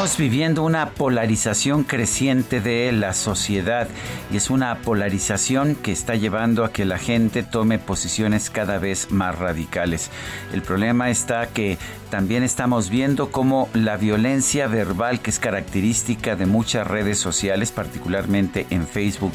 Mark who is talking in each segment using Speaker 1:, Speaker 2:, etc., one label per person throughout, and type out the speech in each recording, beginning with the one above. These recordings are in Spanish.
Speaker 1: Estamos viviendo una polarización creciente de la sociedad y es una polarización que está llevando a que la gente tome posiciones cada vez más radicales. El problema está que también estamos viendo cómo la violencia verbal que es característica de muchas redes sociales, particularmente en Facebook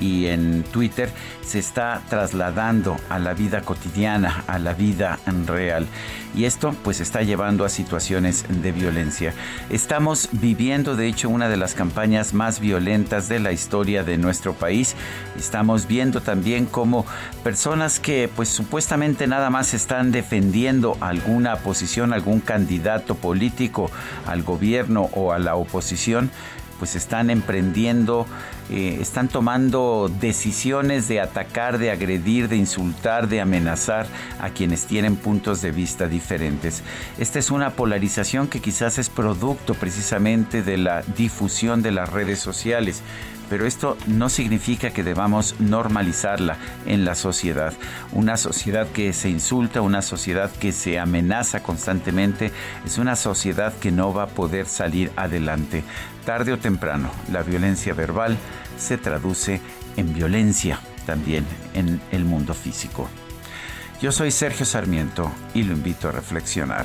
Speaker 1: y en Twitter, se está trasladando a la vida cotidiana, a la vida real. Y esto pues está llevando a situaciones de violencia. Estamos viviendo de hecho una de las campañas más violentas de la historia de nuestro país. Estamos viendo también cómo personas que pues supuestamente nada más están defendiendo alguna posición, algún candidato político al gobierno o a la oposición, pues están emprendiendo, eh, están tomando decisiones de atacar, de agredir, de insultar, de amenazar a quienes tienen puntos de vista diferentes. Esta es una polarización que quizás es producto precisamente de la difusión de las redes sociales pero esto no significa que debamos normalizarla en la sociedad. Una sociedad que se insulta, una sociedad que se amenaza constantemente, es una sociedad que no va a poder salir adelante. Tarde o temprano, la violencia verbal se traduce en violencia también en el mundo físico. Yo soy Sergio Sarmiento y lo invito a reflexionar.